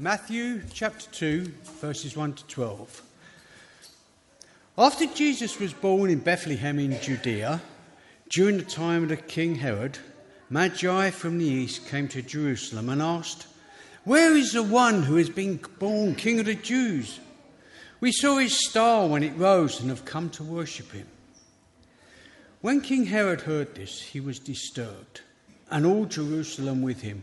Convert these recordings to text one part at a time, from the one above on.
Matthew chapter 2, verses 1 to 12. After Jesus was born in Bethlehem in Judea, during the time of King Herod, Magi from the east came to Jerusalem and asked, Where is the one who has been born King of the Jews? We saw his star when it rose and have come to worship him. When King Herod heard this, he was disturbed, and all Jerusalem with him.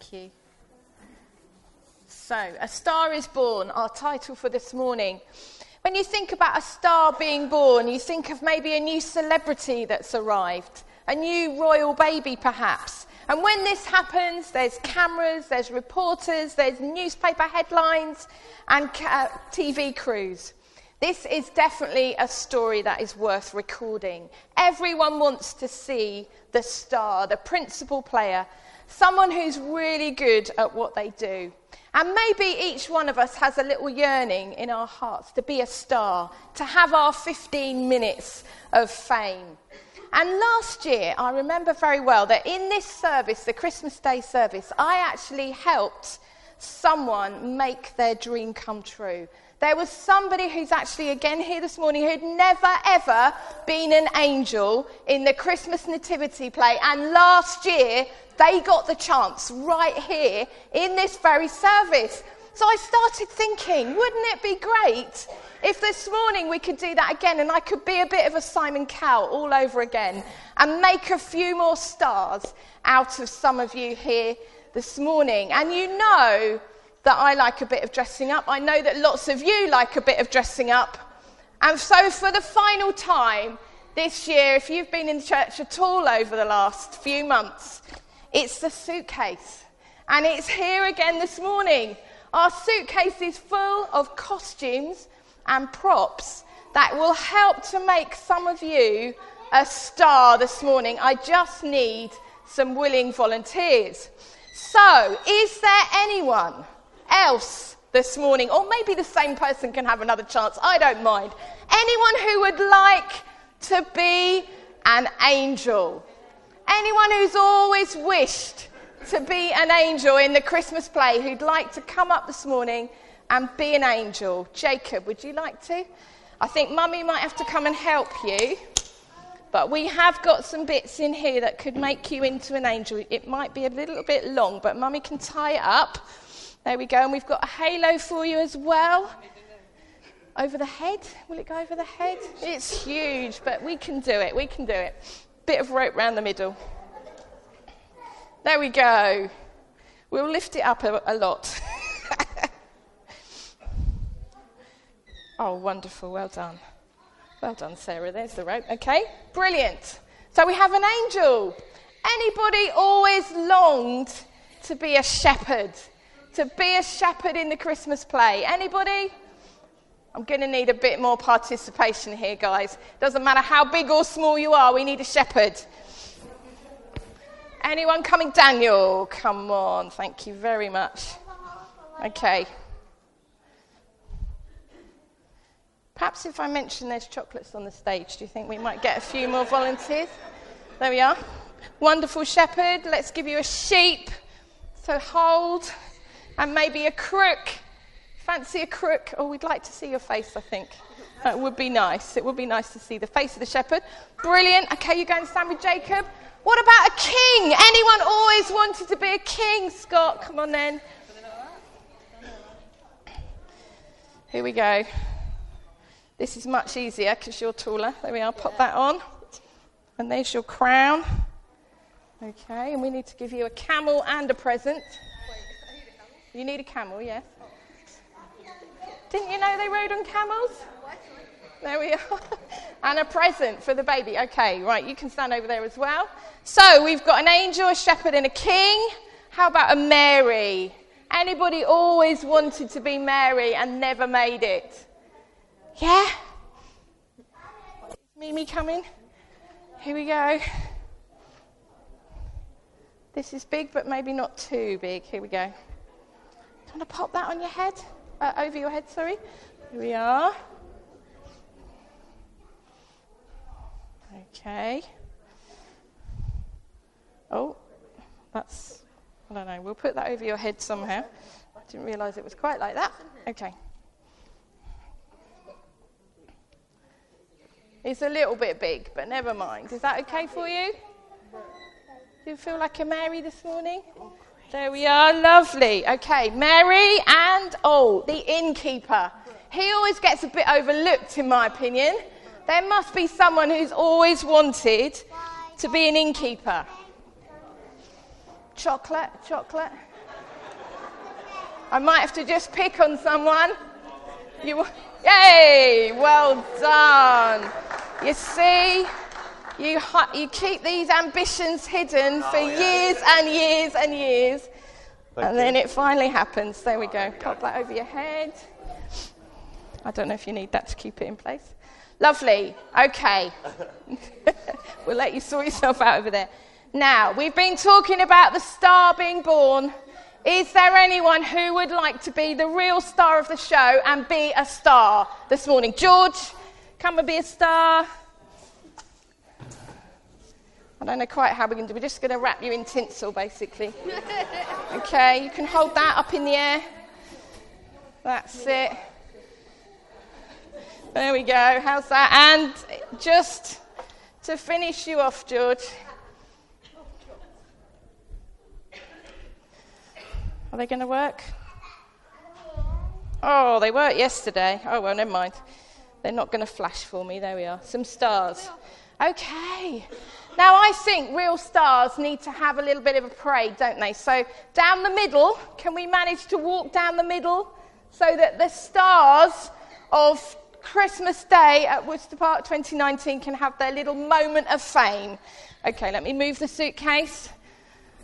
Thank you. So, A Star is Born, our title for this morning. When you think about a star being born, you think of maybe a new celebrity that's arrived, a new royal baby perhaps. And when this happens, there's cameras, there's reporters, there's newspaper headlines, and uh, TV crews. This is definitely a story that is worth recording. Everyone wants to see the star, the principal player, someone who's really good at what they do. And maybe each one of us has a little yearning in our hearts to be a star, to have our 15 minutes of fame. And last year, I remember very well that in this service, the Christmas Day service, I actually helped someone make their dream come true. There was somebody who's actually again here this morning who'd never ever been an angel in the Christmas Nativity play. And last year, they got the chance right here in this very service. So I started thinking, wouldn't it be great if this morning we could do that again and I could be a bit of a Simon Cowell all over again and make a few more stars out of some of you here this morning? And you know that I like a bit of dressing up. I know that lots of you like a bit of dressing up. And so, for the final time this year, if you've been in church at all over the last few months, it's the suitcase. And it's here again this morning. Our suitcase is full of costumes and props that will help to make some of you a star this morning. I just need some willing volunteers. So, is there anyone else this morning, or maybe the same person can have another chance, I don't mind, anyone who would like to be an angel? Anyone who's always wished to be an angel in the Christmas play who'd like to come up this morning and be an angel? Jacob, would you like to? I think Mummy might have to come and help you. But we have got some bits in here that could make you into an angel. It might be a little bit long, but Mummy can tie it up. There we go. And we've got a halo for you as well. Over the head? Will it go over the head? It's huge, but we can do it. We can do it bit of rope round the middle. There we go. We'll lift it up a, a lot. oh, wonderful. Well done. Well done, Sarah. There's the rope. Okay, brilliant. So we have an angel. Anybody always longed to be a shepherd? To be a shepherd in the Christmas play? Anybody? I'm going to need a bit more participation here, guys. Doesn't matter how big or small you are, we need a shepherd. Anyone coming? Daniel, come on. Thank you very much. Okay. Perhaps if I mention there's chocolates on the stage, do you think we might get a few more volunteers? There we are. Wonderful shepherd. Let's give you a sheep. So hold. And maybe a crook. Fancy a crook? Oh, we'd like to see your face, I think. That would be nice. It would be nice to see the face of the shepherd. Brilliant. Okay, you go and stand with Jacob. What about a king? Anyone always wanted to be a king, Scott? Come on then. Here we go. This is much easier because you're taller. There we are. Pop that on. And there's your crown. Okay, and we need to give you a camel and a present. You need a camel, yes. Didn't you know they rode on camels? There we are. and a present for the baby. Okay, right, you can stand over there as well. So we've got an angel, a shepherd, and a king. How about a Mary? Anybody always wanted to be Mary and never made it? Yeah? Mimi coming? Here we go. This is big, but maybe not too big. Here we go. Do you want to pop that on your head? Uh, over your head, sorry. Here we are. Okay. Oh, that's I don't know. We'll put that over your head somehow. I didn't realise it was quite like that. Okay. It's a little bit big, but never mind. Is that okay for you? Do you feel like a Mary this morning? There we are. Lovely. Okay, Mary and, oh, the innkeeper. He always gets a bit overlooked, in my opinion. There must be someone who's always wanted to be an innkeeper. Chocolate, chocolate. I might have to just pick on someone. You, yay! Well done. You see, you, you keep these ambitions hidden for oh, yeah. years and years and years, Thank and you. then it finally happens. There we oh, go. Pop that over your head. I don't know if you need that to keep it in place. Lovely. Okay. we'll let you sort yourself out over there. Now, we've been talking about the star being born. Is there anyone who would like to be the real star of the show and be a star this morning? George, come and be a star. I don't know quite how we're going to do. We're just going to wrap you in tinsel, basically. okay, you can hold that up in the air. That's it. There we go. How's that? And just to finish you off, George, Are they going to work? Oh, they worked yesterday. Oh, well, never mind. They're not going to flash for me. There we are. Some stars. Okay. Now, I think real stars need to have a little bit of a parade, don't they? So, down the middle, can we manage to walk down the middle so that the stars of Christmas Day at Worcester Park 2019 can have their little moment of fame? Okay, let me move the suitcase.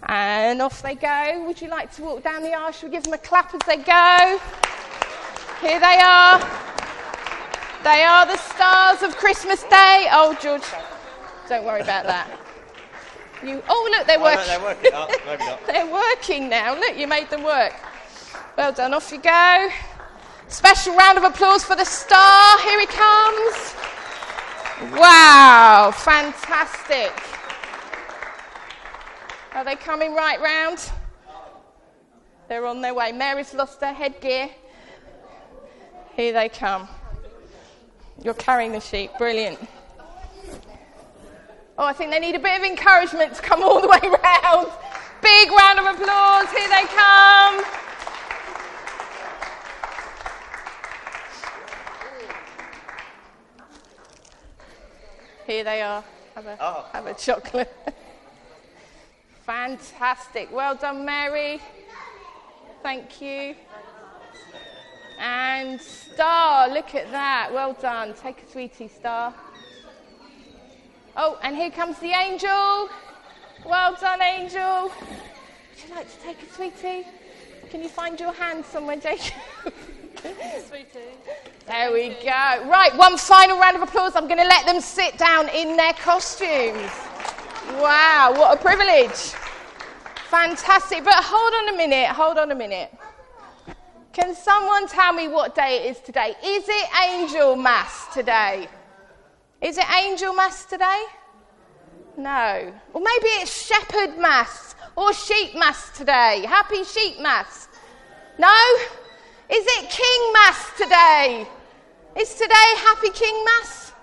And off they go. Would you like to walk down the aisle? Should we give them a clap as they go? Here they are. They are the stars of Christmas Day. Oh, George, don't worry about that. You, oh, look, they're oh, working. Oh, no, they're, working. Oh, they're working now. Look, you made them work. Well done. Off you go. Special round of applause for the star. Here he comes. Wow, fantastic. Are they coming right round? They're on their way. Mary's lost her headgear. Here they come. You're carrying the sheep. Brilliant. Oh, I think they need a bit of encouragement to come all the way round. Big round of applause. Here they come. Here they are. Have a, oh. have a chocolate. Fantastic. Well done, Mary. Thank you. And Star, look at that. Well done. Take a sweetie, Star. Oh, and here comes the angel. Well done, angel. Would you like to take a sweetie? Can you find your hand somewhere, Jacob? sweetie. There we go. Right, one final round of applause. I'm going to let them sit down in their costumes. Wow, what a privilege. Fantastic. But hold on a minute, hold on a minute. Can someone tell me what day it is today? Is it Angel Mass today? Is it Angel Mass today? No. Or maybe it's Shepherd Mass or Sheep Mass today. Happy Sheep Mass. No? Is it King Mass today? Is today Happy King Mass?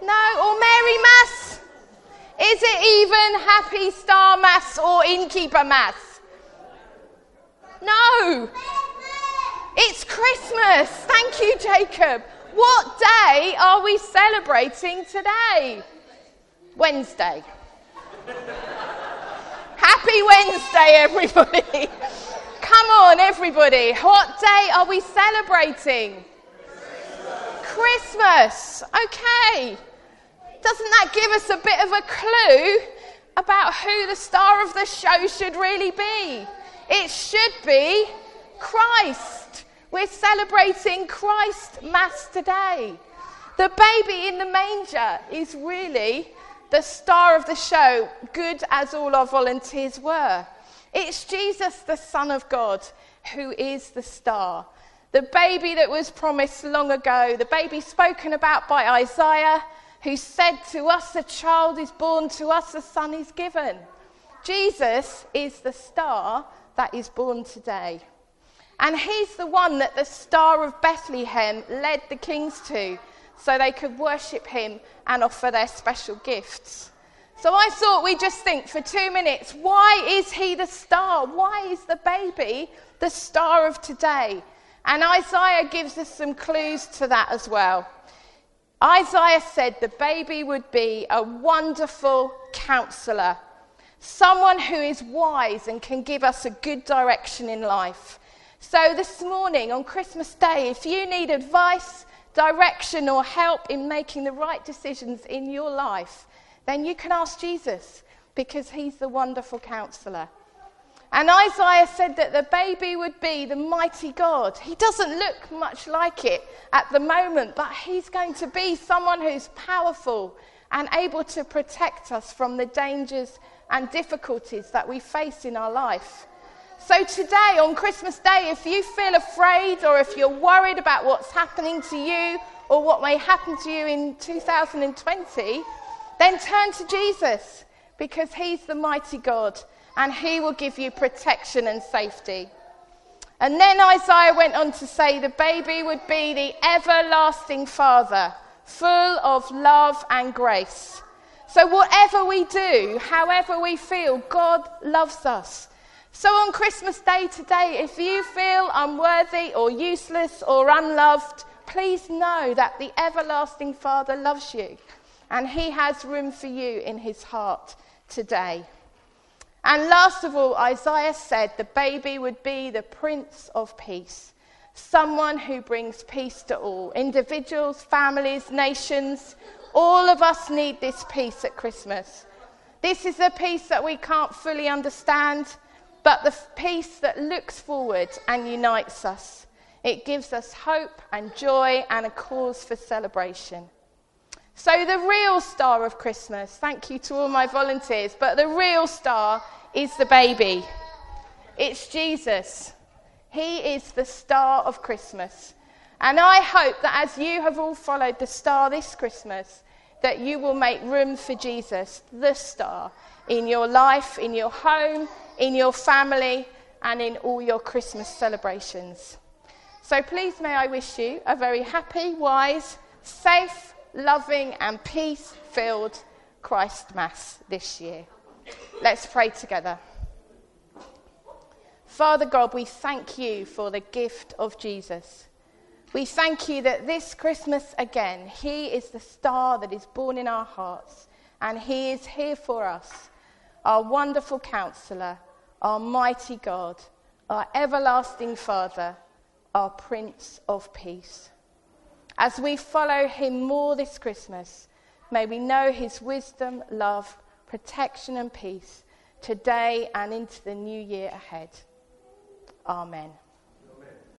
No? Or Mary Mass? Is it even Happy Star Mass or Innkeeper Mass? No. It's Christmas. Thank you, Jacob. What day are we celebrating today? Wednesday. Happy Wednesday, everybody. Come on, everybody. What day are we celebrating? Christmas. Christmas. Okay. Doesn't that give us a bit of a clue about who the star of the show should really be? It should be Christ. We're celebrating Christ Mass today. The baby in the manger is really the star of the show, good as all our volunteers were. It's Jesus, the Son of God, who is the star. The baby that was promised long ago, the baby spoken about by Isaiah, who said to us, A child is born, to us a son is given. Jesus is the star that is born today. And he's the one that the Star of Bethlehem led the kings to so they could worship him and offer their special gifts. So I thought we'd just think for two minutes why is he the star? Why is the baby the star of today? And Isaiah gives us some clues to that as well. Isaiah said the baby would be a wonderful counselor, someone who is wise and can give us a good direction in life. So, this morning on Christmas Day, if you need advice, direction, or help in making the right decisions in your life, then you can ask Jesus because he's the wonderful counselor. And Isaiah said that the baby would be the mighty God. He doesn't look much like it at the moment, but he's going to be someone who's powerful and able to protect us from the dangers and difficulties that we face in our life. So, today, on Christmas Day, if you feel afraid or if you're worried about what's happening to you or what may happen to you in 2020, then turn to Jesus because He's the mighty God and He will give you protection and safety. And then Isaiah went on to say the baby would be the everlasting Father, full of love and grace. So, whatever we do, however we feel, God loves us. So on Christmas Day today, if you feel unworthy or useless or unloved, please know that the everlasting Father loves you and he has room for you in his heart today. And last of all, Isaiah said the baby would be the Prince of Peace, someone who brings peace to all individuals, families, nations. All of us need this peace at Christmas. This is a peace that we can't fully understand but the peace that looks forward and unites us. It gives us hope and joy and a cause for celebration. So, the real star of Christmas, thank you to all my volunteers, but the real star is the baby. It's Jesus. He is the star of Christmas. And I hope that as you have all followed the star this Christmas, that you will make room for Jesus, the star, in your life, in your home, in your family, and in all your Christmas celebrations. So please may I wish you a very happy, wise, safe, loving, and peace filled Christ Mass this year. Let's pray together. Father God, we thank you for the gift of Jesus. We thank you that this Christmas again, He is the star that is born in our hearts, and He is here for us our wonderful counselor, our mighty God, our everlasting Father, our Prince of Peace. As we follow him more this Christmas, may we know his wisdom, love, protection, and peace today and into the new year ahead. Amen.